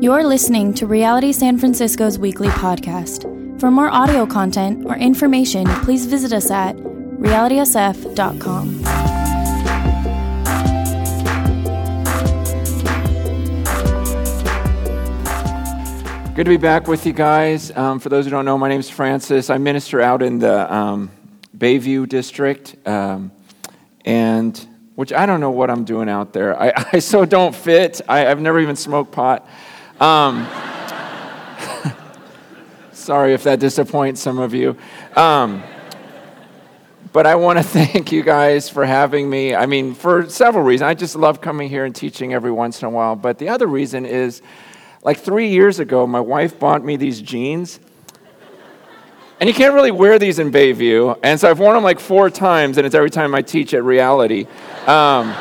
You're listening to Reality San Francisco's weekly podcast. For more audio content or information, please visit us at realitysf.com. Good to be back with you guys. Um, for those who don't know, my name is Francis. I minister out in the um, Bayview district, um, and which I don't know what I'm doing out there. I, I so don't fit. I, have never even smoked pot. Um, sorry if that disappoints some of you. Um, but I want to thank you guys for having me. I mean, for several reasons. I just love coming here and teaching every once in a while. But the other reason is like three years ago, my wife bought me these jeans. And you can't really wear these in Bayview. And so I've worn them like four times, and it's every time I teach at reality. Um,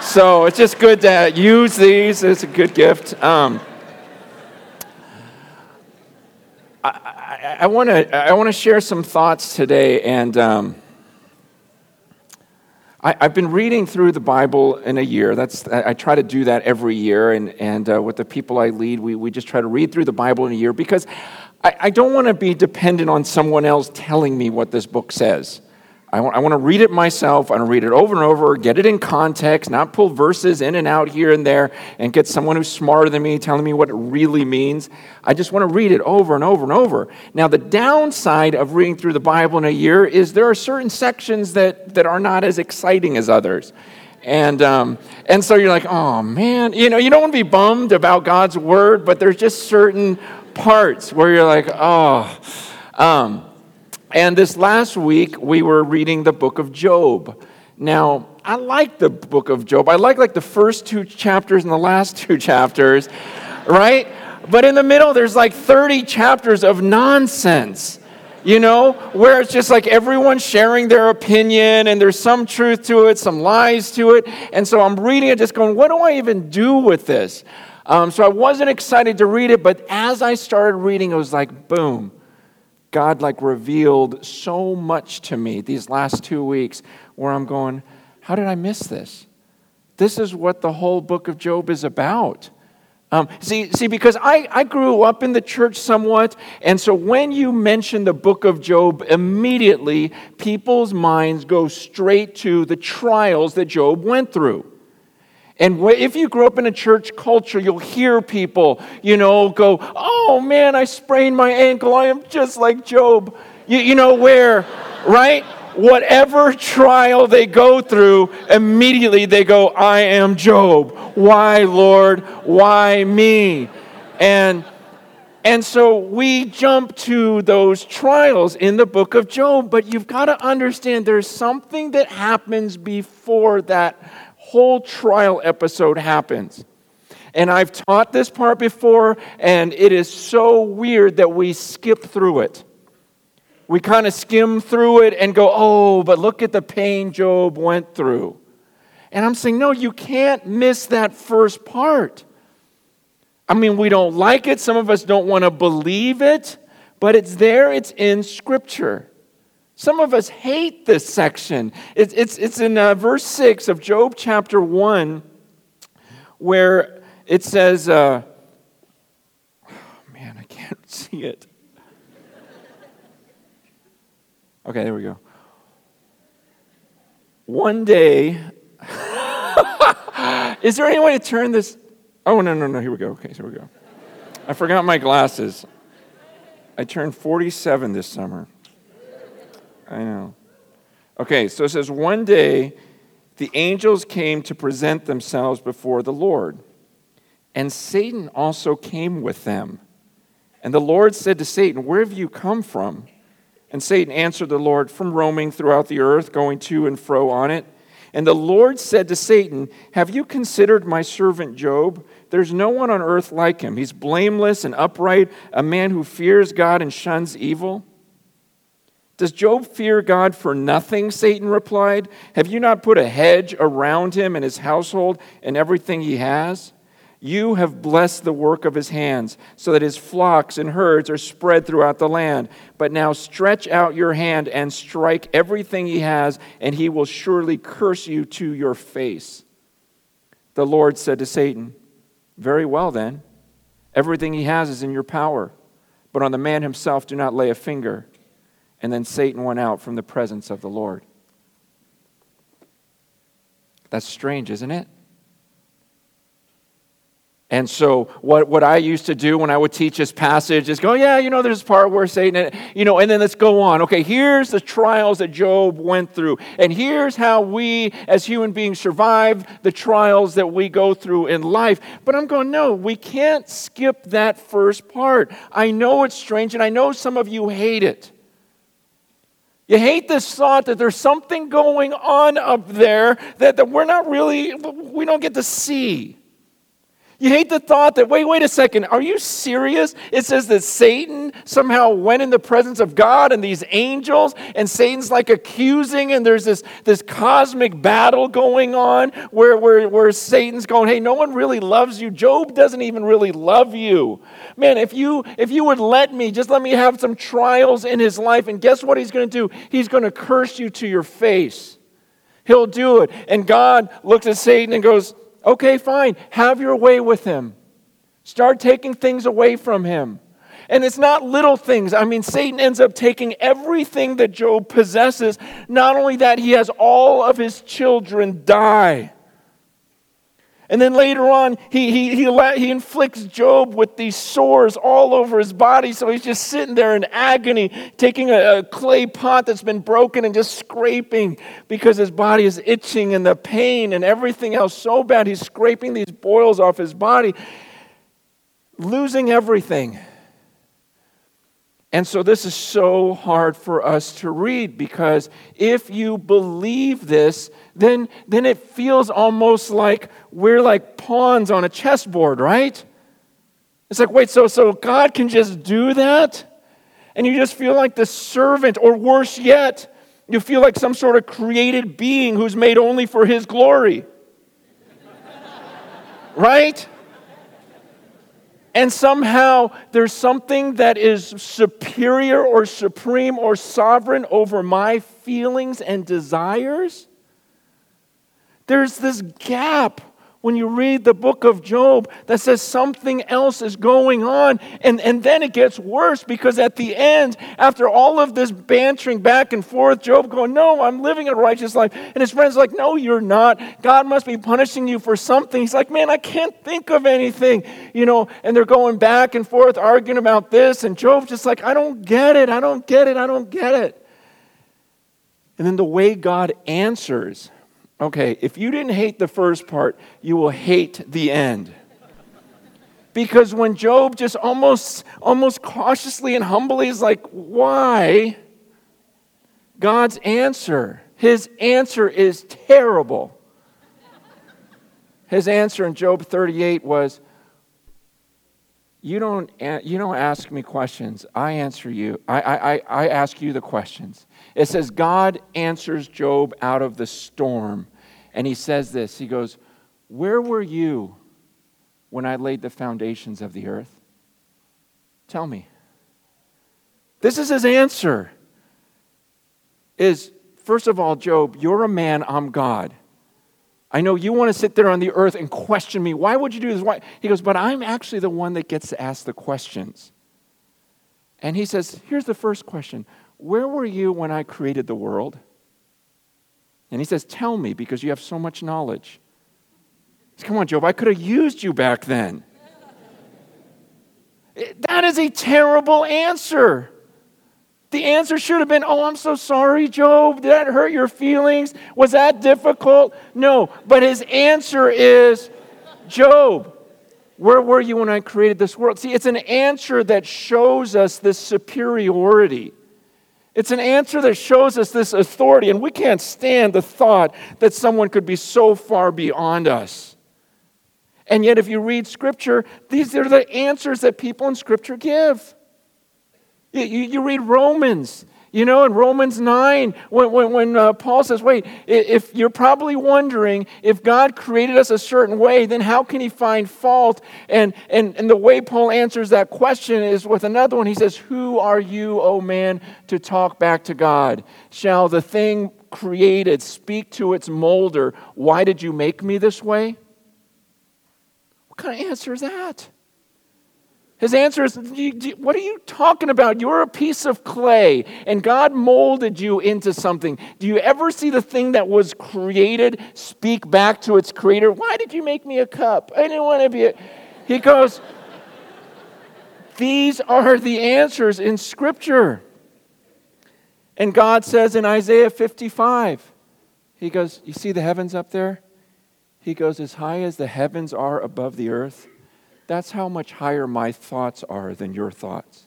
so it's just good to use these. It's a good gift. Um, I, want to I want to share some thoughts today, and um, I, have been reading through the Bible in a year. That's I, I try to do that every year, and and uh, with the people I lead, we we just try to read through the Bible in a year because I, I don't want to be dependent on someone else telling me what this book says. I want, I want to read it myself. I want to read it over and over, get it in context, not pull verses in and out here and there and get someone who's smarter than me telling me what it really means. I just want to read it over and over and over. Now, the downside of reading through the Bible in a year is there are certain sections that, that are not as exciting as others. And, um, and so you're like, oh man, you know, you don't want to be bummed about God's word, but there's just certain parts where you're like, oh. Um, and this last week, we were reading the book of Job. Now, I like the book of Job. I like like the first two chapters and the last two chapters, right? But in the middle, there's like 30 chapters of nonsense, you know, where it's just like everyone sharing their opinion and there's some truth to it, some lies to it. And so I'm reading it just going, what do I even do with this? Um, so I wasn't excited to read it, but as I started reading, it was like, boom God like revealed so much to me these last two weeks where I'm going, how did I miss this? This is what the whole book of Job is about. Um, see, see, because I, I grew up in the church somewhat, and so when you mention the book of Job, immediately people's minds go straight to the trials that Job went through. And if you grew up in a church culture, you'll hear people, you know, go, oh man, I sprained my ankle. I am just like Job. You, you know, where, right? Whatever trial they go through, immediately they go, I am Job. Why, Lord? Why me? And and so we jump to those trials in the book of Job, but you've got to understand there's something that happens before that whole trial episode happens. And I've taught this part before, and it is so weird that we skip through it. We kind of skim through it and go, oh, but look at the pain Job went through. And I'm saying, no, you can't miss that first part. I mean, we don't like it. Some of us don't want to believe it, but it's there, it's in Scripture. Some of us hate this section. It's, it's, it's in uh, verse 6 of Job chapter 1, where it says, uh, oh man, I can't see it. Okay, there we go. One day, is there any way to turn this? Oh, no, no, no, here we go. Okay, here we go. I forgot my glasses. I turned 47 this summer. I know. Okay, so it says, One day the angels came to present themselves before the Lord, and Satan also came with them. And the Lord said to Satan, Where have you come from? And Satan answered the Lord, From roaming throughout the earth, going to and fro on it. And the Lord said to Satan, Have you considered my servant Job? There's no one on earth like him. He's blameless and upright, a man who fears God and shuns evil. Does Job fear God for nothing? Satan replied. Have you not put a hedge around him and his household and everything he has? You have blessed the work of his hands, so that his flocks and herds are spread throughout the land. But now stretch out your hand and strike everything he has, and he will surely curse you to your face. The Lord said to Satan, Very well then. Everything he has is in your power, but on the man himself do not lay a finger. And then Satan went out from the presence of the Lord. That's strange, isn't it? And so, what, what I used to do when I would teach this passage is go, yeah, you know, there's a part where Satan, you know, and then let's go on. Okay, here's the trials that Job went through. And here's how we as human beings survive the trials that we go through in life. But I'm going, no, we can't skip that first part. I know it's strange, and I know some of you hate it. You hate this thought that there's something going on up there that, that we're not really, we don't get to see. You hate the thought that, wait, wait a second, are you serious? It says that Satan somehow went in the presence of God and these angels, and Satan's like accusing, and there's this, this cosmic battle going on where, where, where Satan's going, hey, no one really loves you. Job doesn't even really love you. Man, if you if you would let me, just let me have some trials in his life, and guess what he's going to do? He's going to curse you to your face. He'll do it. And God looks at Satan and goes, Okay, fine. Have your way with him. Start taking things away from him. And it's not little things. I mean, Satan ends up taking everything that Job possesses. Not only that, he has all of his children die. And then later on, he, he, he, he inflicts Job with these sores all over his body. So he's just sitting there in agony, taking a, a, clay pot that's been broken and just scraping because his body is itching and the pain and everything else so bad. He's scraping these boils off his body, losing everything. And so this is so hard for us to read because if you believe this, then, then it feels almost like we're like pawns on a chessboard, right? It's like, wait, so, so God can just do that? And you just feel like the servant, or worse yet, you feel like some sort of created being who's made only for his glory. right? And somehow there's something that is superior or supreme or sovereign over my feelings and desires. There's this gap when you read the book of Job that says something else is going on. And, and then it gets worse because at the end, after all of this bantering back and forth, Job going, No, I'm living a righteous life. And his friends like, No, you're not. God must be punishing you for something. He's like, Man, I can't think of anything. You know, and they're going back and forth arguing about this. And Job's just like, I don't get it. I don't get it. I don't get it. And then the way God answers Okay, if you didn't hate the first part, you will hate the end. Because when Job just almost almost cautiously and humbly is like, "Why?" God's answer, his answer is terrible. His answer in Job 38 was, you don't, you don't ask me questions. I answer you. I, I, I ask you the questions. It says, God answers Job out of the storm. And he says this He goes, Where were you when I laid the foundations of the earth? Tell me. This is his answer. Is first of all, Job, you're a man, I'm God. I know you want to sit there on the earth and question me. Why would you do this? Why? He goes, But I'm actually the one that gets to ask the questions. And he says, Here's the first question Where were you when I created the world? And he says, Tell me because you have so much knowledge. Says, Come on, Job, I could have used you back then. that is a terrible answer. The answer should have been, Oh, I'm so sorry, Job. Did that hurt your feelings? Was that difficult? No. But his answer is, Job, where were you when I created this world? See, it's an answer that shows us this superiority. It's an answer that shows us this authority, and we can't stand the thought that someone could be so far beyond us. And yet, if you read Scripture, these are the answers that people in Scripture give. You, you, read Romans, you know, in Romans 9, when, when, when uh, Paul says, wait, if you're probably wondering if God created us a certain way, then how can he find fault? And, and, and the way Paul answers that question is with another one. He says, Who are you, O man, to talk back to God? Shall the thing created speak to its molder, Why did you make me this way? What kind of answer is that? His answer is, What are you talking about? You're a piece of clay, and God molded you into something. Do you ever see the thing that was created speak back to its creator? Why did you make me a cup? I didn't want to be a. He goes, These are the answers in Scripture. And God says in Isaiah 55, He goes, You see the heavens up there? He goes, As high as the heavens are above the earth that's how much higher my thoughts are than your thoughts.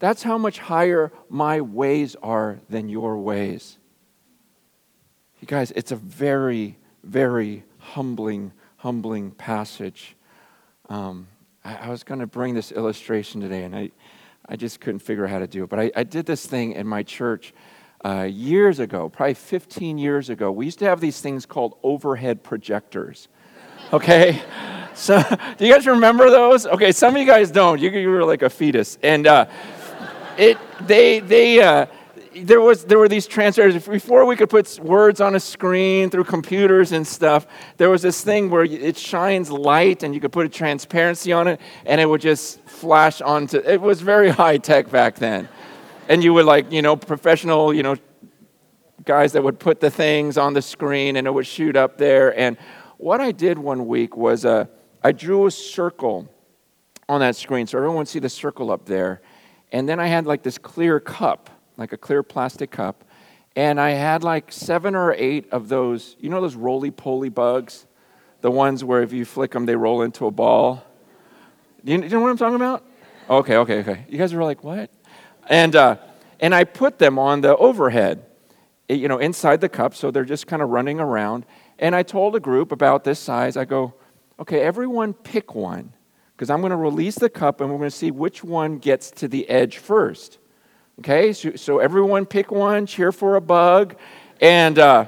That's how much higher my ways are than your ways. You guys, it's a very, very humbling, humbling passage. Um, I, I, was going to bring this illustration today, and I, I just couldn't figure out how to do it. But I, I did this thing in my church uh, years ago, probably 15 years ago. We used to have these things called overhead projectors. Okay? So, do you guys remember those? Okay, some of you guys don't. You, you were like a fetus, and uh, it they they. Uh, there was there were these translators before we could put words on a screen through computers and stuff there was this thing where it shines light and you could put a transparency on it and it would just flash onto it was very high tech back then and you would like you know professional you know guys that would put the things on the screen and it would shoot up there and what i did one week was uh, I drew a circle on that screen so everyone would see the circle up there. And then I had like this clear cup, like a clear plastic cup. And I had like seven or eight of those, you know, those roly poly bugs? The ones where if you flick them, they roll into a ball. You, you know what I'm talking about? Okay, okay, okay. You guys were like, what? And, uh, and I put them on the overhead, you know, inside the cup, so they're just kind of running around. And I told a group about this size, I go, Okay, everyone pick one because I'm going to release the cup and we're going to see which one gets to the edge first. Okay, so, so everyone pick one, cheer for a bug, and uh,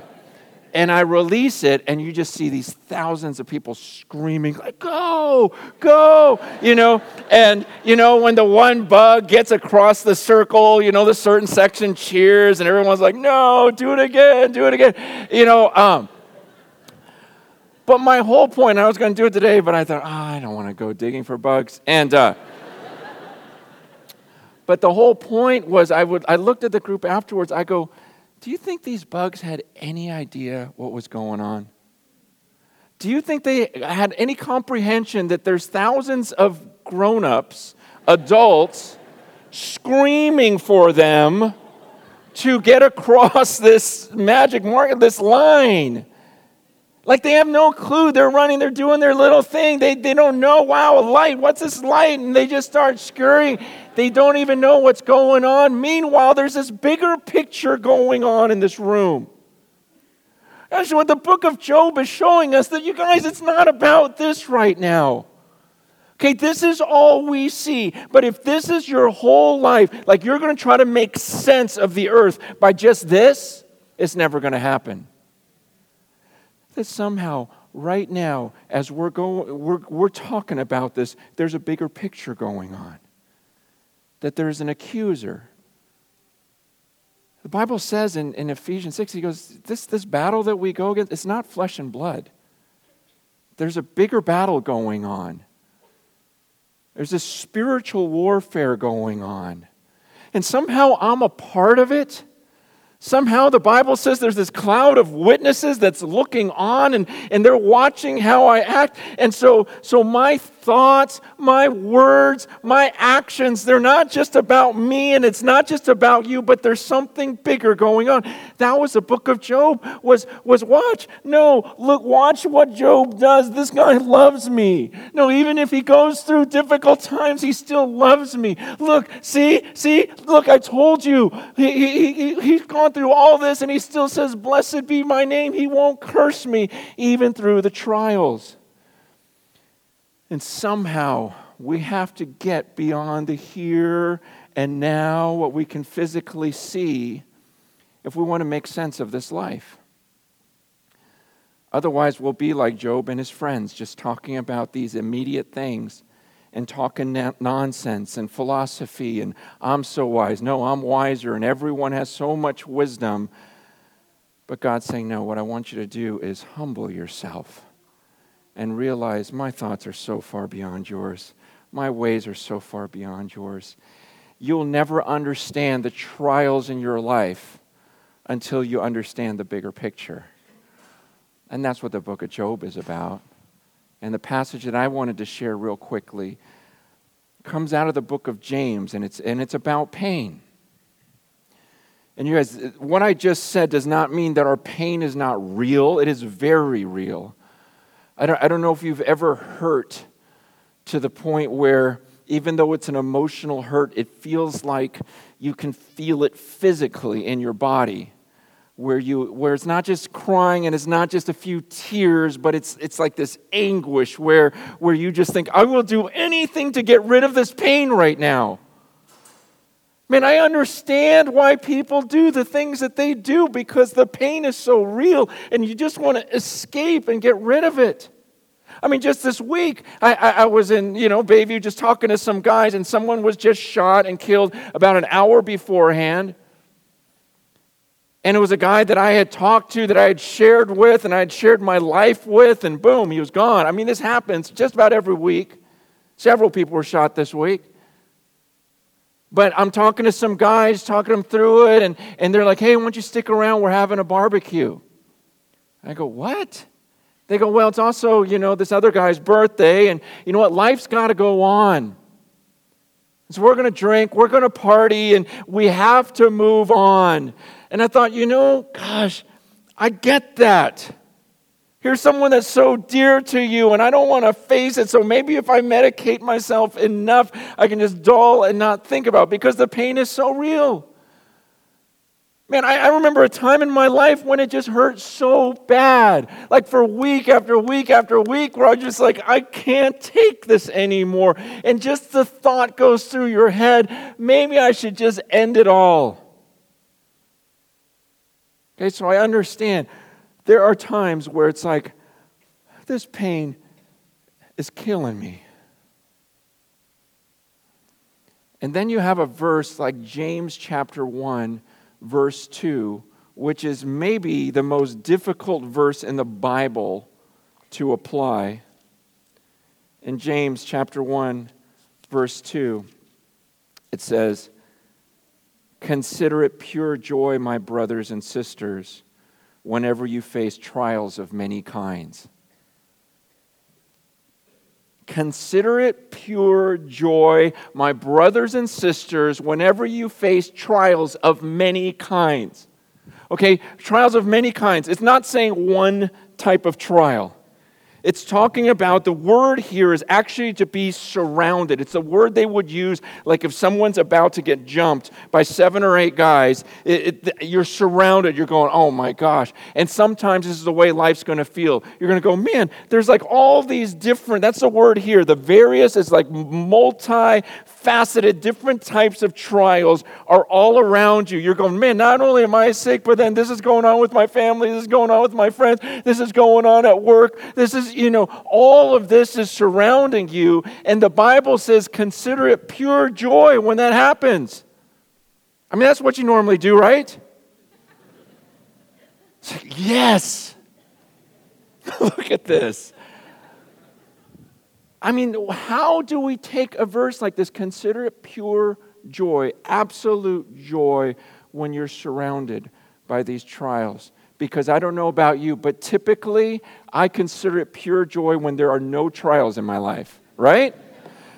and I release it, and you just see these thousands of people screaming like, "Go, go!" You know, and you know when the one bug gets across the circle, you know the certain section cheers, and everyone's like, "No, do it again, do it again." You know, um, but my whole point, I was going to do it today, but I thought, oh, I don't want to go digging for bugs. And, uh, but the whole point was I, would, I looked at the group afterwards. I go, do you think these bugs had any idea what was going on? Do you think they had any comprehension that there's thousands of grown ups, adults, screaming for them to get across this magic marker, this line? Like they have no clue. They're running, they're doing their little thing. They, they don't know, wow, a light, what's this light? And they just start scurrying. They don't even know what's going on. Meanwhile, there's this bigger picture going on in this room. That's what the book of Job is showing us that you guys, it's not about this right now. Okay, this is all we see. But if this is your whole life, like you're going to try to make sense of the earth by just this, it's never going to happen that somehow right now as we're going we're, we're talking about this there's a bigger picture going on. That there's an accuser. The bible says in, in ephesians 6 he goes this, this battle that we go against it's not flesh and blood. There's a bigger battle going on. There's a spiritual warfare going on. And somehow i'm a part of it Somehow the Bible says there's this cloud of witnesses that's looking on and, and they're watching how I act. And so, so my thoughts, my words, my actions, they're not just about me and it's not just about you, but there's something bigger going on. That was the book of Job was, was watch. No, look, watch what Job does. This guy loves me. No, even if he goes through difficult times, he still loves me. Look, see, see, look, I told you. He, he, he, he's gone through all this and he still says, Blessed be my name. He won't curse me even through the trials. And somehow we have to get beyond the here and now, what we can physically see, if we want to make sense of this life. Otherwise, we'll be like Job and his friends, just talking about these immediate things and talking nonsense and philosophy and I'm so wise. No, I'm wiser, and everyone has so much wisdom. But God's saying, No, what I want you to do is humble yourself and realize my thoughts are so far beyond yours. My ways are so far beyond yours. You'll never understand the trials in your life until you understand the bigger picture. And that's what the book of Job is about. And the passage that I wanted to share real quickly comes out of the book of James, and it's, and it's about pain. And you guys, what I just said does not mean that our pain is not real. It is very real. I don't, I don't know if you've ever hurt to the point where, even though it's an emotional hurt, it feels like you can feel it physically in your body. Where, you, where it's not just crying and it's not just a few tears, but it's, it's like this anguish where, where you just think, I will do anything to get rid of this pain right now. Man, I understand why people do the things that they do because the pain is so real and you just want to escape and get rid of it. I mean, just this week, I, I, I, was in, you know, Bayview just talking to some guys, and someone was just shot and killed about an hour beforehand. And it was a guy that I had talked to, that I had shared with, and I had shared my life with, and boom, he was gone. I mean, this happens just about every week. Several people were shot this week. But I'm talking to some guys, talking them through it, and, and they're like, hey, why don't you stick around? We're having a barbecue. I go, what? They go, well, it's also, you know, this other guy's birthday, and you know what? Life's got to go on. So we're going to drink, we're going to party, and we have to move on. And I thought, you know, gosh, I get that. Here's someone that's so dear to you, and I don't want to face it. So maybe if I medicate myself enough, I can just dull and not think about because the pain is so real. Man, I, I, remember a time in my life when it just hurt so bad. Like for week after week after week, where I was just like, I can't take this anymore. And just the thought goes through your head maybe I should just end it all. Okay, so I understand there are times where it's like, this pain is killing me. And then you have a verse like James chapter 1, verse 2, which is maybe the most difficult verse in the Bible to apply. In James chapter 1, verse 2, it says, Consider it pure joy, my brothers and sisters whenever you face trials of many kinds. Consider it pure joy, my brothers and sisters, whenever you face trials of many kinds. Okay, trials of many kinds. It's not saying one type of trial. It's talking about the word here is actually to be surrounded. It's a word they would use like if someone's about to get jumped by seven or eight guys, it, it, you're surrounded. You're going, oh my gosh. And sometimes this is the way life's going to feel. You're going to go, man, there's like all these different, that's the word here. The various is like multi faceted, different types of trials are all around you. You're going, man, not only am I sick, but then this is going on with my family, this is going on with my friends, this is going on at work, this is, you know, all of this is surrounding you. And the Bible says, consider it pure joy when that happens. I mean, that's what you normally do, right? yes. Look at this. I mean, how do we take a verse like this? Consider it pure joy, absolute joy when you're surrounded by these trials. Because I don't know about you, but typically I consider it pure joy when there are no trials in my life, right?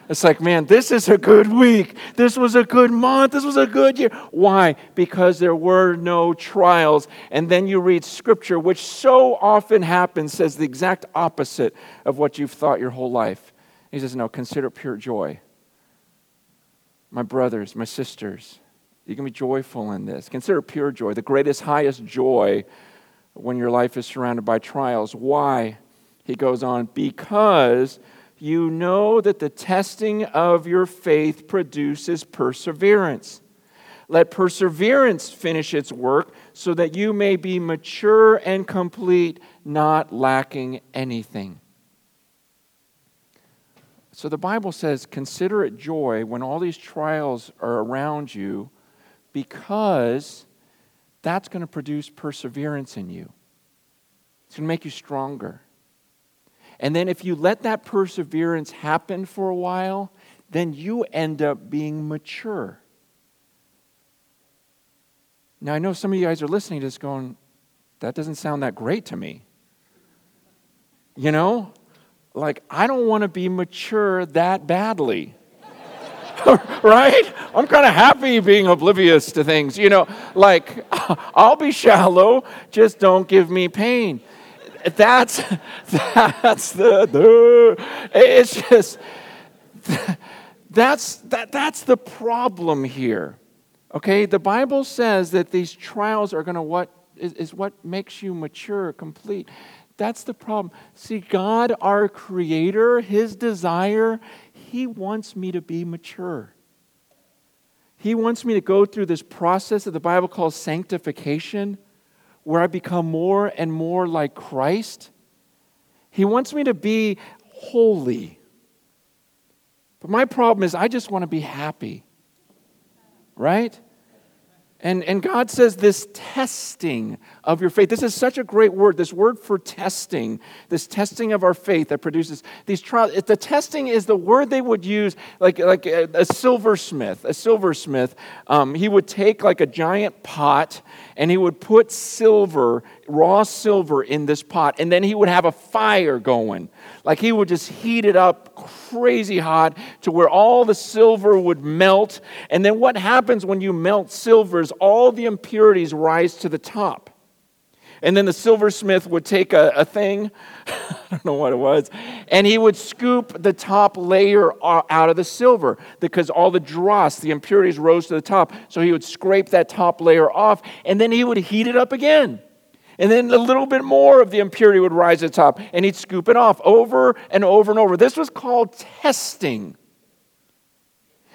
It's like, man, this is a good week. This was a good month. This was a good year. Why? Because there were no trials. And then you read scripture, which so often happens, says the exact opposite of what you've thought your whole life. He says, No, consider pure joy. My brothers, my sisters, you can be joyful in this. Consider pure joy, the greatest, highest joy when your life is surrounded by trials. Why? He goes on, because you know that the testing of your faith produces perseverance. Let perseverance finish its work so that you may be mature and complete, not lacking anything. So the Bible says, consider it joy when all these trials are around you because that's going to produce perseverance in you. It's going to make you stronger. And then if you let that perseverance happen for a while, then you end up being mature. Now, I know some of you guys are listening to this going, that doesn't sound that great to me. You know? Like, I don't want to be mature that badly. right? I'm kind of happy being oblivious to things. You know, like, I'll be shallow, just don't give me pain. That's, that's the, the it's just, that's, that, that's the problem here. Okay, the Bible says that these trials are going to what is, is what makes you mature, complete. That's the problem. See, God, our Creator, His desire, He wants me to be mature. He wants me to go through this process that the Bible calls sanctification, where I become more and more like Christ. He wants me to be holy. But my problem is, I just want to be happy. Right? And, and God says this testing of your faith. This is such a great word, this word for testing, this testing of our faith that produces these trials. The testing is the word they would use, like, like a, a silversmith. A silversmith, um, he would take like a giant pot and he would put silver, raw silver, in this pot, and then he would have a fire going. Like he would just heat it up crazy hot to where all the silver would melt. And then what happens when you melt silver is all the impurities rise to the top. And then the silversmith would take a, a thing, I don't know what it was, and he would scoop the top layer out of the silver because all the dross, the impurities rose to the top. So he would scrape that top layer off, and then he would heat it up again. And then a little bit more of the impurity would rise to the top, and he'd scoop it off over and over and over. This was called testing.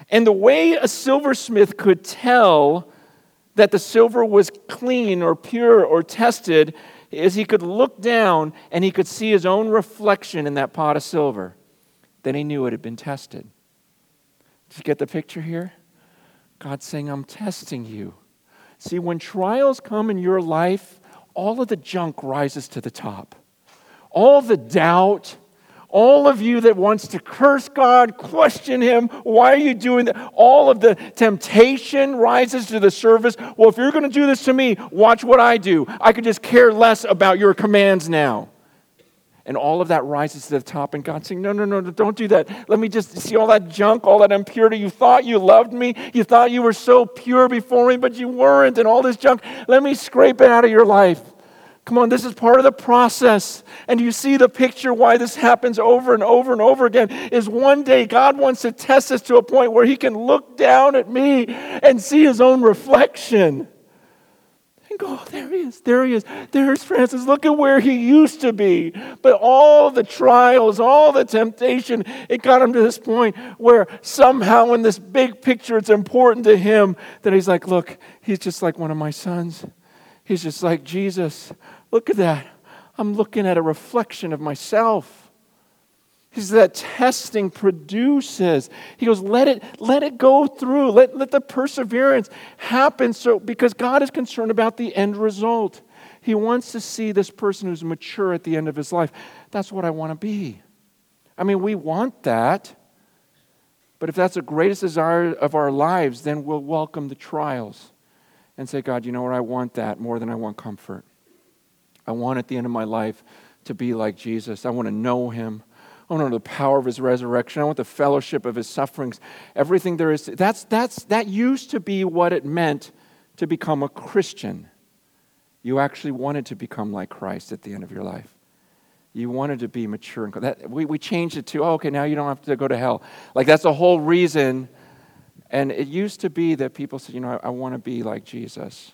And the way a silversmith could tell that the silver was clean or pure or tested is he could look down and he could see his own reflection in that pot of silver. Then he knew it had been tested. Did you get the picture here? God's saying, I'm testing you. See, when trials come in your life, all of the junk rises to the top. All the doubt, all of you that wants to curse God, question Him, why are you doing that? All of the temptation rises to the surface. Well, if you're going to do this to me, watch what I do. I could just care less about your commands now. And all of that rises to the top, and God's saying, No, no, no, don't do that. Let me just see all that junk, all that impurity. You thought you loved me. You thought you were so pure before me, but you weren't, and all this junk. Let me scrape it out of your life. Come on, this is part of the process. And you see the picture why this happens over and over and over again is one day God wants to test us to a point where He can look down at me and see His own reflection and go, oh, there he is, there he is, there's Francis, look at where he used to be. But all the trials, all the temptation, it got him to this point where somehow in this big picture it's important to him that he's like, look, he's just like one of my sons. He's just like Jesus. Look at that. I'm looking at a reflection of myself. He says that testing produces. He goes, let it, let it go through. Let, let the perseverance happen. So because God is concerned about the end result. He wants to see this person who's mature at the end of his life. That's what I want to be. I mean, we want that. But if that's the greatest desire of our lives, then we'll welcome the trials and say, God, you know what? I want that more than I want comfort. I want at the end of my life to be like Jesus. I want to know him. I want to know the power of his resurrection. I want the fellowship of his sufferings. Everything there is. That's, that's, that used to be what it meant to become a Christian. You actually wanted to become like Christ at the end of your life. You wanted to be mature. And that, we, we changed it to, oh, okay, now you don't have to go to hell. Like that's the whole reason. And it used to be that people said, you know, I, I want to be like Jesus.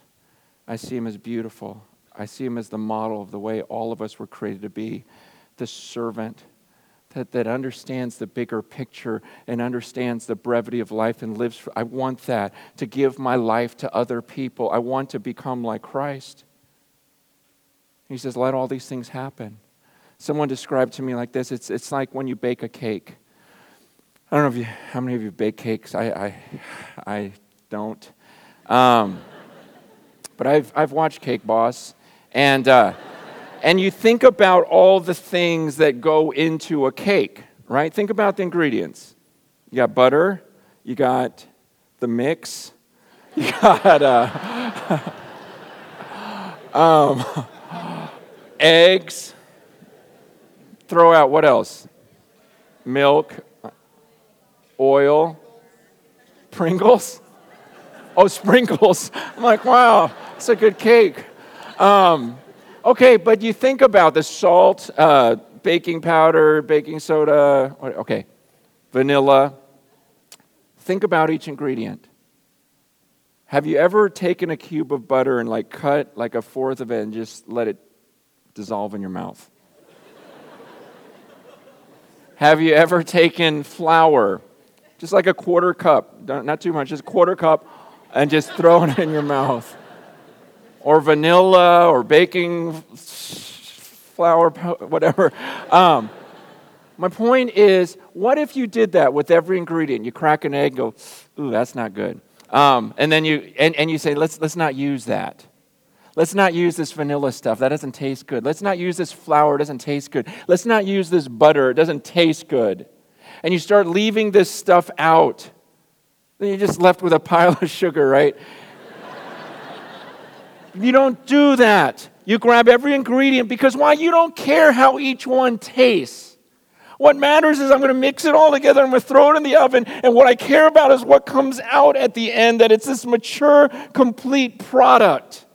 I see him as beautiful. I see him as the model of the way all of us were created to be the servant that, that understands the bigger picture and understands the brevity of life and lives. For, I want that to give my life to other people. I want to become like Christ. He says, let all these things happen. Someone described to me like this it's, it's like when you bake a cake. I don't know if you, how many of you bake cakes. I, I, I don't. Um, but I've, I've watched Cake Boss. And. Uh, and you think about all the things that go into a cake, right? Think about the ingredients You got butter, you got the mix, you got uh, um, eggs. Throw out what else? Milk, oil, Pringles. Oh, sprinkles. I'm like, wow, it's a good cake. Um, okay, but you think about the salt, uh, baking powder, baking soda, okay, vanilla. Think about each ingredient. Have you ever taken a cube of butter and like cut like a fourth of it and just let it dissolve in your mouth? Have you ever taken flour, just like a quarter cup, not too much, just a quarter cup, and just throw it in your mouth? Or vanilla or baking flour, whatever. Um, my point is, what if you did that with every ingredient? You crack an egg, go, ooh, that's not good. Um, and then you and, and you say, let's let's not use that. Let's not use this vanilla stuff. That doesn't taste good. Let's not use this flour. It doesn't taste good. Let's not use this butter. It doesn't taste good. And you start leaving this stuff out. Then you're just left with a pile of sugar, right? You don't do that. You grab every ingredient because why? You don't care how each one tastes. What matters is I'm going to mix it all together. I'm going to throw it in the oven. And what I care about is what comes out at the end, that it's this mature, complete product.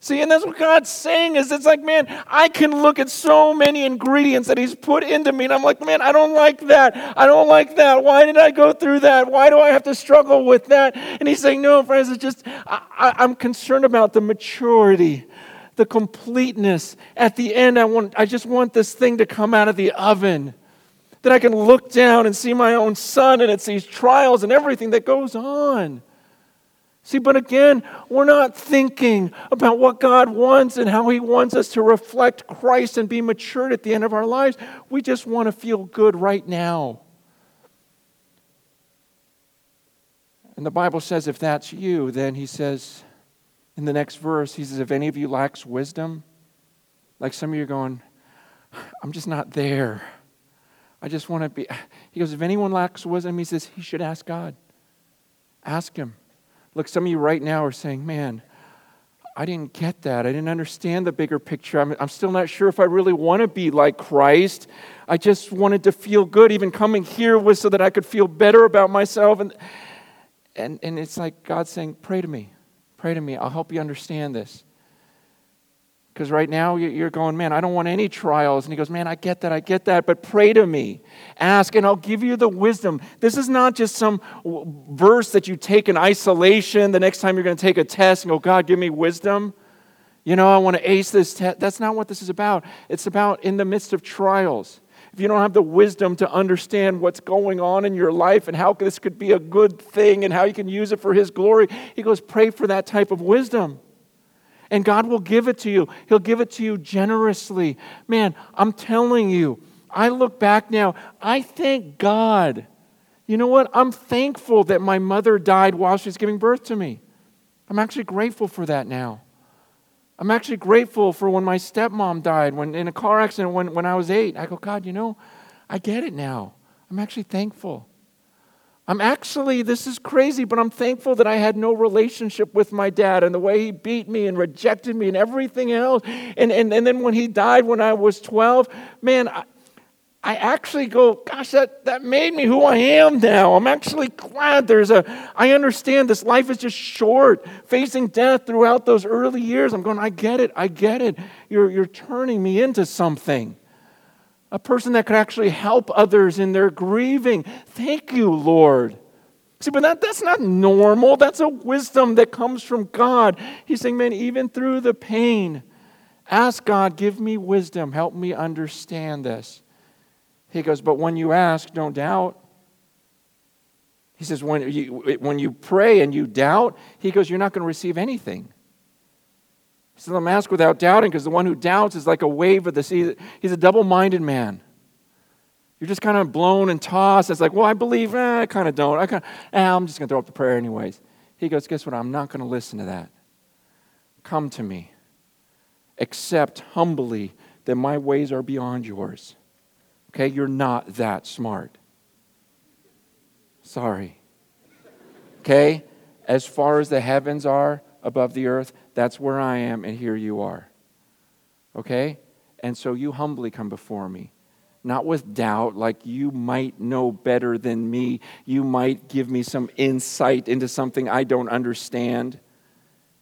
See, and that's what God's saying is it's like, man, I can look at so many ingredients that He's put into me, and I'm like, man, I don't like that. I don't like that. Why did I go through that? Why do I have to struggle with that? And He's saying, no, friends, it's just, I, am concerned about the maturity, the completeness. At the end, I, want, I just want this thing to come out of the oven. That I can look down and see my own son, and it's these trials and everything that goes on. See, but again, we're not thinking about what God wants and how He wants us to reflect Christ and be matured at the end of our lives. We just want to feel good right now. And the Bible says if that's you, then He says in the next verse, He says, if any of you lacks wisdom, like some of you are going, I'm just not there. I just want to be. He goes, if anyone lacks wisdom, He says, he should ask God. Ask Him. Look, some of you right now are saying, man, I didn't get that. I didn't understand the bigger picture. I'm, I'm still not sure if I really want to be like Christ. I just wanted to feel good. Even coming here was so that I could feel better about myself. And, and, and it's like God saying, Pray to me. Pray to me. I'll help you understand this. Because right now you're going, man, I don't want any trials. And he goes, man, I get that, I get that, but pray to me. Ask, and I'll give you the wisdom. This is not just some verse that you take in isolation the next time you're going to take a test and go, God, give me wisdom. You know, I want to ace this test. That's not what this is about. It's about in the midst of trials. If you don't have the wisdom to understand what's going on in your life and how this could be a good thing and how you can use it for His glory, he goes, pray for that type of wisdom. And God will give it to you. He'll give it to you generously. Man, I'm telling you, I look back now, I thank God. You know what? I'm thankful that my mother died while she was giving birth to me. I'm actually grateful for that now. I'm actually grateful for when my stepmom died when, in a car accident when, when I was eight. I go, God, you know, I get it now. I'm actually thankful. I'm actually, this is crazy, but I'm thankful that I had no relationship with my dad and the way he beat me and rejected me and everything else. And, and, and then when he died when I was 12, man, I, I actually go, gosh, that, that made me who I am now. I'm actually glad there's a, I understand this life is just short, facing death throughout those early years. I'm going, I get it, I get it. You're, you're turning me into something a person that could actually help others in their grieving. Thank you, Lord. See, but that, that's not normal. That's a wisdom that comes from God. He's saying, man, even through the pain, ask God, give me wisdom. Help me understand this. He goes, but when you ask, don't doubt. He says, when you, when you pray and you doubt, he goes, you're not going to receive anything. Says, I'm asked without doubting, because the one who doubts is like a wave of the sea. He's a double minded man. You're just kind of blown and tossed. It's like, well, I believe, eh, I kind of don't. I kind eh, I'm just going to throw up the prayer anyways. He goes, guess what? I'm not going to listen to that. Come to me. Accept humbly that my ways are beyond yours. Okay? You're not that smart. Sorry. Okay? As far as the heavens are above the earth, that's where I am, and here you are. Okay? And so you humbly come before me. Not with doubt, like you might know better than me. You might give me some insight into something I don't understand.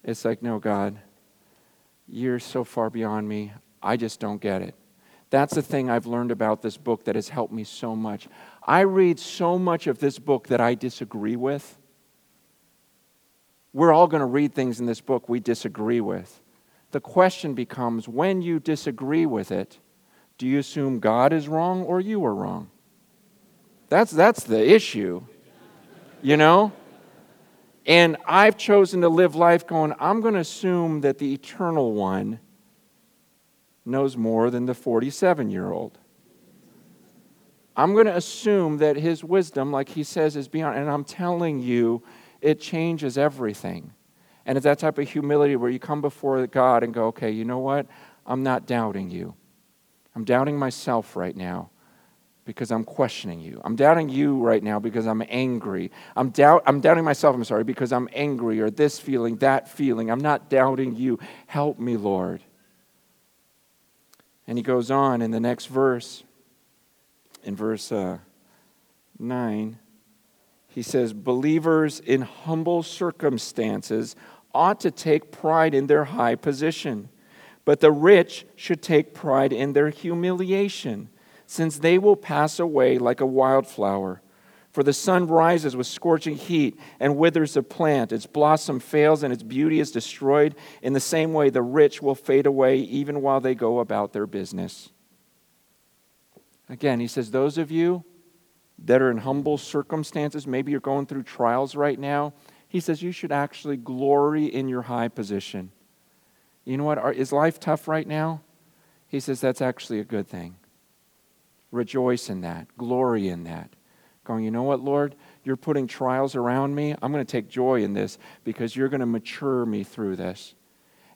It's like, no, God, you're so far beyond me. I just don't get it. That's the thing I've learned about this book that has helped me so much. I read so much of this book that I disagree with. We're all going to read things in this book we disagree with. The question becomes when you disagree with it, do you assume God is wrong or you are wrong? That's, that's the issue, you know? And I've chosen to live life going, I'm going to assume that the eternal one knows more than the 47 year old. I'm going to assume that his wisdom, like he says, is beyond. And I'm telling you, it changes everything. And it's that type of humility where you come before God and go, okay, you know what? I'm not doubting you. I'm doubting myself right now because I'm questioning you. I'm doubting you right now because I'm angry. I'm, doubt, I'm doubting myself, I'm sorry, because I'm angry or this feeling, that feeling. I'm not doubting you. Help me, Lord. And he goes on in the next verse, in verse uh, 9, he says, Believers in humble circumstances ought to take pride in their high position, but the rich should take pride in their humiliation, since they will pass away like a wildflower. For the sun rises with scorching heat and withers the plant. Its blossom fails and its beauty is destroyed. In the same way, the rich will fade away even while they go about their business. Again, he says, Those of you that are in humble circumstances, maybe you're going through trials right now, he says you should actually glory in your high position. You know what? Is life tough right now? He says that's actually a good thing. Rejoice in that, glory in that going, you know what, Lord? You're putting trials around me. I'm going to take joy in this because you're going to mature me through this.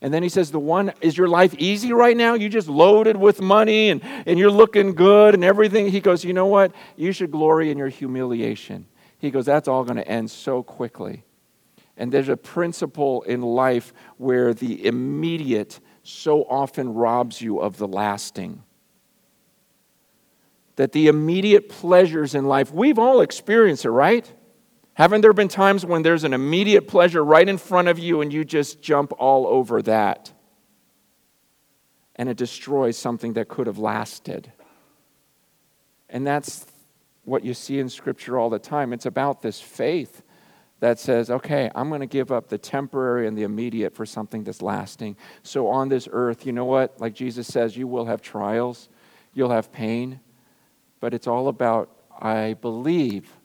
And then he says, The one, is your life easy right now? You just loaded with money and, and you're looking good and everything. He goes, You know what? You should glory in your humiliation. He goes, That's all going to end so quickly. And there's a principle in life where the immediate so often robs you of the lasting that the immediate pleasures in life, we've all experienced it, right? Haven't there been times when there's an immediate pleasure right in front of you and you just jump all over that? And it destroys something that could have lasted. And that's what you see in Scripture all the time. It's about this faith that says, okay, I'm going to give up the temporary and the immediate for something that's lasting. So on this earth, you know what? Like Jesus says, you will have trials, you'll have pain, but it's all about, I believe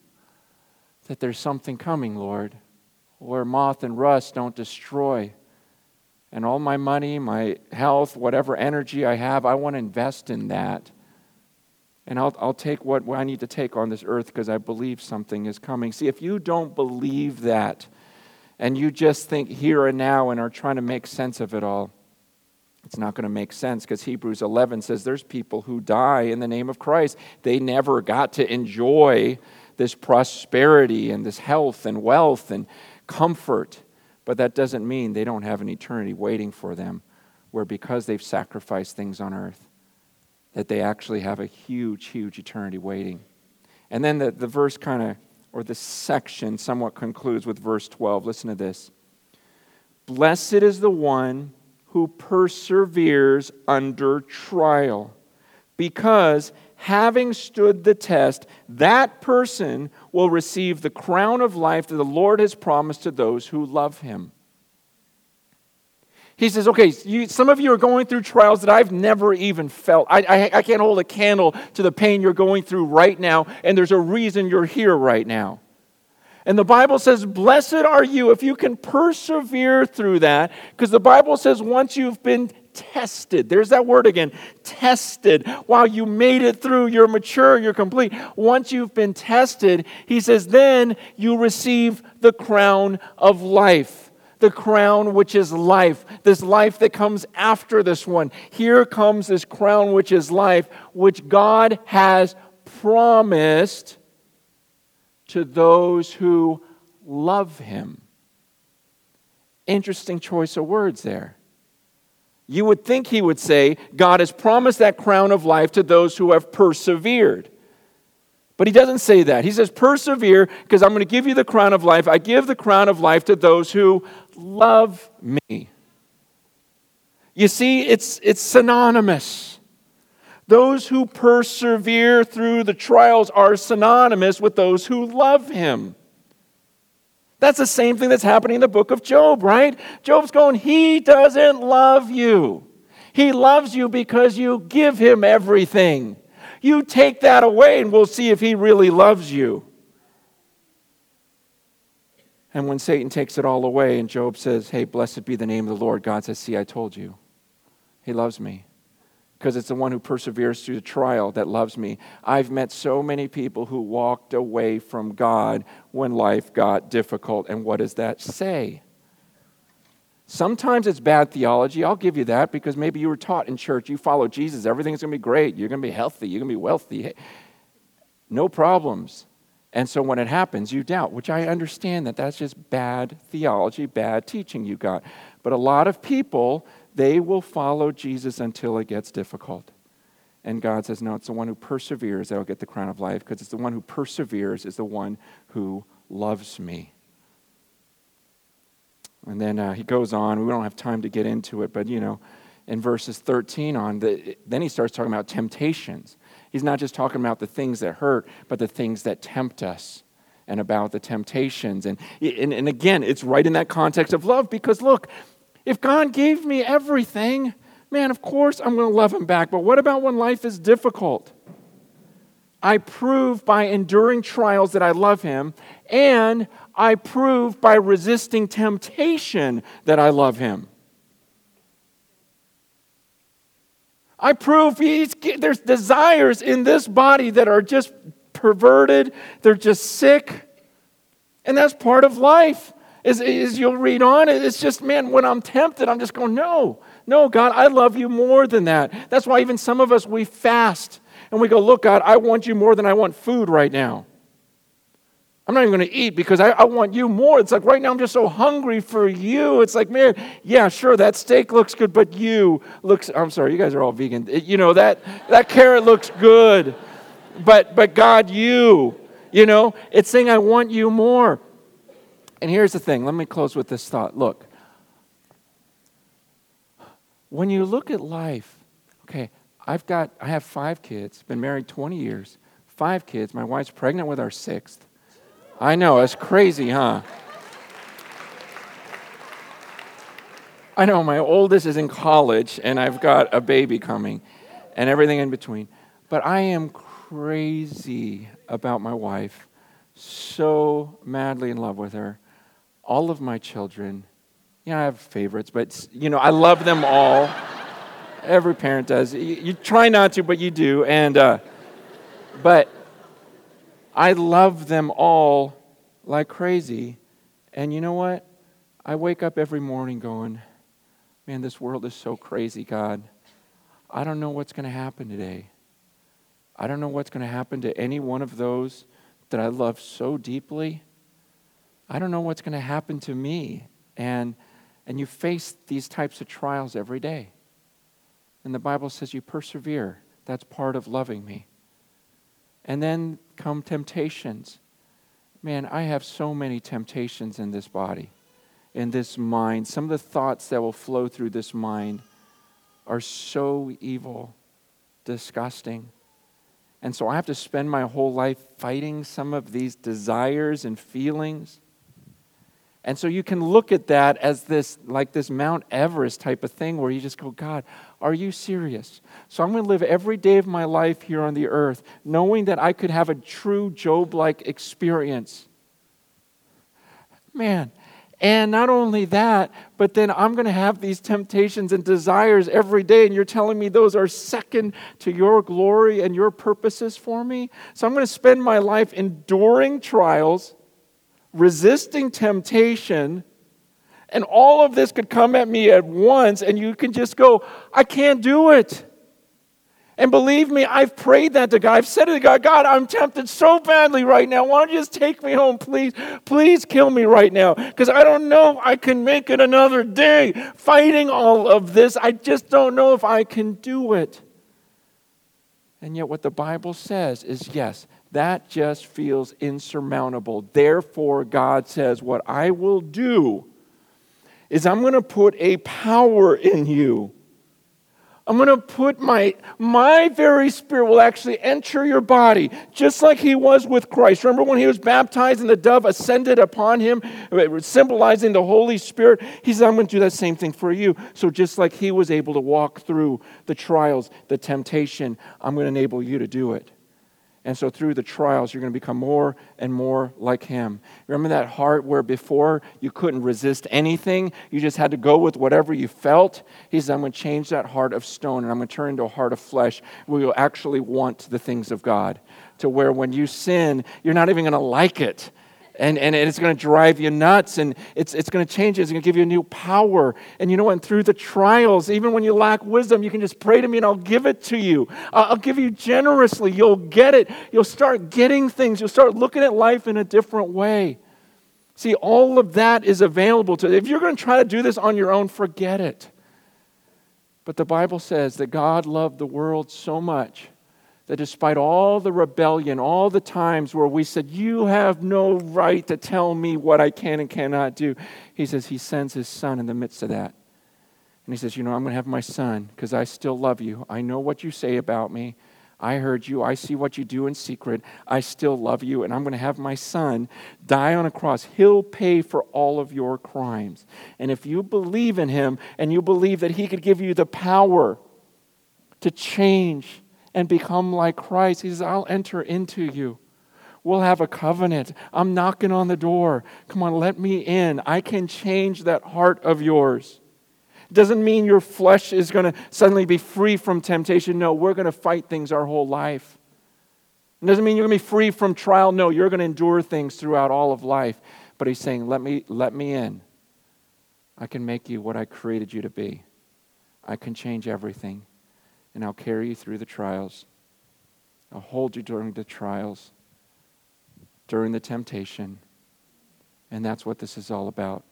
that there's something coming, Lord, where moth and rust don't destroy. And all my money, my health, whatever energy I have, I want to invest in that. And I'll, I'll take what I need to take on this earth because I believe something is coming. See, if you don't believe that and you just think here and now and are trying to make sense of it all, it's not going to make sense because Hebrews 11 says there's people who die in the name of Christ. They never got to enjoy this prosperity and this health and wealth and comfort. But that doesn't mean they don't have an eternity waiting for them, where because they've sacrificed things on earth, that they actually have a huge, huge eternity waiting. And then the, the verse kind of, or the section somewhat concludes with verse 12. Listen to this Blessed is the one who perseveres under trial. Because having stood the test, that person will receive the crown of life that the Lord has promised to those who love him. He says, okay, you, some of you are going through trials that I've never even felt. I, I, I can't hold a candle to the pain you're going through right now, and there's a reason you're here right now. And the Bible says, Blessed are you if you can persevere through that, because the Bible says, once you've been tested, there's that word again, tested, while you made it through, you're mature, you're complete. Once you've been tested, he says, then you receive the crown of life. The crown which is life, this life that comes after this one. Here comes this crown which is life, which God has promised to those who love him. Interesting choice of words there. You would think he would say, God has promised that crown of life to those who have persevered. But he doesn't say that. He says, Persevere, because I'm going to give you the crown of life. I give the crown of life to those who love me. You see, it's, it's synonymous. Those who persevere through the trials are synonymous with those who love him. That's the same thing that's happening in the book of Job, right? Job's going, He doesn't love you. He loves you because you give him everything. You take that away, and we'll see if he really loves you. And when Satan takes it all away, and Job says, Hey, blessed be the name of the Lord, God says, See, I told you. He loves me because it's the one who perseveres through the trial that loves me. I've met so many people who walked away from God when life got difficult. And what does that say? Sometimes it's bad theology. I'll give you that because maybe you were taught in church, you follow Jesus, everything's going to be great. You're going to be healthy. You're going to be wealthy. No problems. And so when it happens, you doubt, which I understand that that's just bad theology, bad teaching you got. But a lot of people, they will follow Jesus until it gets difficult. And God says, no, it's the one who perseveres that will get the crown of life because it's the one who perseveres is the one who loves me. And then uh, he goes on. We don't have time to get into it, but you know, in verses 13 on, the, then he starts talking about temptations. He's not just talking about the things that hurt, but the things that tempt us and about the temptations. And, and, and again, it's right in that context of love because look, if God gave me everything, man, of course I'm going to love him back. But what about when life is difficult? I prove by enduring trials that I love him, and I prove by resisting temptation that I love him. I prove He's there's desires in this body that are just perverted, they're just sick, and that's part of life. As you'll read on, it's just, man, when I'm tempted, I'm just going, no, no, God, I love you more than that. That's why even some of us, we fast and we go, look, God, I want you more than I want food right now. I'm not even going to eat because I, I, want you more. It's like right now I'm just so hungry for you. It's like, man, yeah, sure, that steak looks good, but you looks, I'm sorry, you guys are all vegan. You know, that, that carrot looks good, but, but God, you, you know, it's saying I want you more. And here's the thing let me close with this thought. Look, when you look at life, okay, I've got, I have five kids, been married 20 years, five kids. My wife's pregnant with our sixth. I know, it's crazy, huh? I know, my oldest is in college, and I've got a baby coming, and everything in between. But I am crazy about my wife, so madly in love with her all of my children. Yeah, I have favorites, but you know, I love them all. Every parent does. You, you, try not to, but you do. And uh, but I love them all like crazy. And you know what? I wake up every morning going, "Man, this world is so crazy, God. I don't know what's going to happen today. I don't know what's going to happen to any one of those that I love so deeply." I don't know what's going to happen to me. And, and you face these types of trials every day. And the Bible says you persevere. That's part of loving me. And then come temptations. Man, I have so many temptations in this body, in this mind. Some of the thoughts that will flow through this mind are so evil, disgusting. And so I have to spend my whole life fighting some of these desires and feelings. And so you can look at that as this, like this Mount Everest type of thing where you just go, God, are you serious? So I'm going to live every day of my life here on the earth knowing that I could have a true Job like experience. Man, and not only that, but then I'm going to have these temptations and desires every day, and you're telling me those are second to your glory and your purposes for me? So I'm going to spend my life enduring trials resisting temptation, and all of this could come at me at once, and you can just go, I can't do it. And believe me, I've prayed that to God. I've said to God, God, I'm tempted so badly right now. Why don't you just take me home, please? Please kill me right now. Because I don't know if I can make it another day fighting all of this. I just don't know if I can do it. And yet, what the Bible says is yes, that just feels insurmountable. Therefore, God says, What I will do is I'm going to put a power in you I'm going to put my, my very spirit will actually enter your body, just like he was with Christ. Remember when he was baptized and the dove ascended upon him, symbolizing the Holy Spirit? He said, I'm going to do that same thing for you. So just like he was able to walk through the trials, the temptation, I'm going to enable you to do it. And so through the trials, you're going to become more and more like Him. Remember that heart where before you couldn't resist anything? You just had to go with whatever you felt? He says, I'm going to change that heart of stone and I'm going to turn into a heart of flesh where you'll actually want the things of God. To where when you sin, you're not even going to like it and, and it's going to drive you nuts and it's, it's going to change you. It's going to give you a new power. And you know what? Through the trials, even when you lack wisdom, you can just pray to me and I'll give it to you. I'll give you generously. You'll get it. You'll start getting things. You'll start looking at life in a different way. See, all of that is available to you. If you're going to try to do this on your own, forget it. But the Bible says that God loved the world so much that despite all the rebellion, all the times where we said, You have no right to tell me what I can and cannot do, he says, He sends his son in the midst of that. And he says, You know, I'm going to have my son because I still love you. I know what you say about me. I heard you. I see what you do in secret. I still love you. And I'm going to have my son die on a cross. He'll pay for all of your crimes. And if you believe in him and you believe that he could give you the power to change and become like Christ. He says, I'll enter into you. We'll have a covenant. I'm knocking on the door. Come on, let me in. I can change that heart of yours. It doesn't mean your flesh is going to suddenly be free from temptation. No, we're going to fight things our whole life. It doesn't mean you're going to be free from trial. No, you're going to endure things throughout all of life. But he's saying, let me, let me in. I can make you what I created you to be. I can change everything and I'll carry you through the trials. I'll hold you during the trials, during the temptation. And that's what this is all about.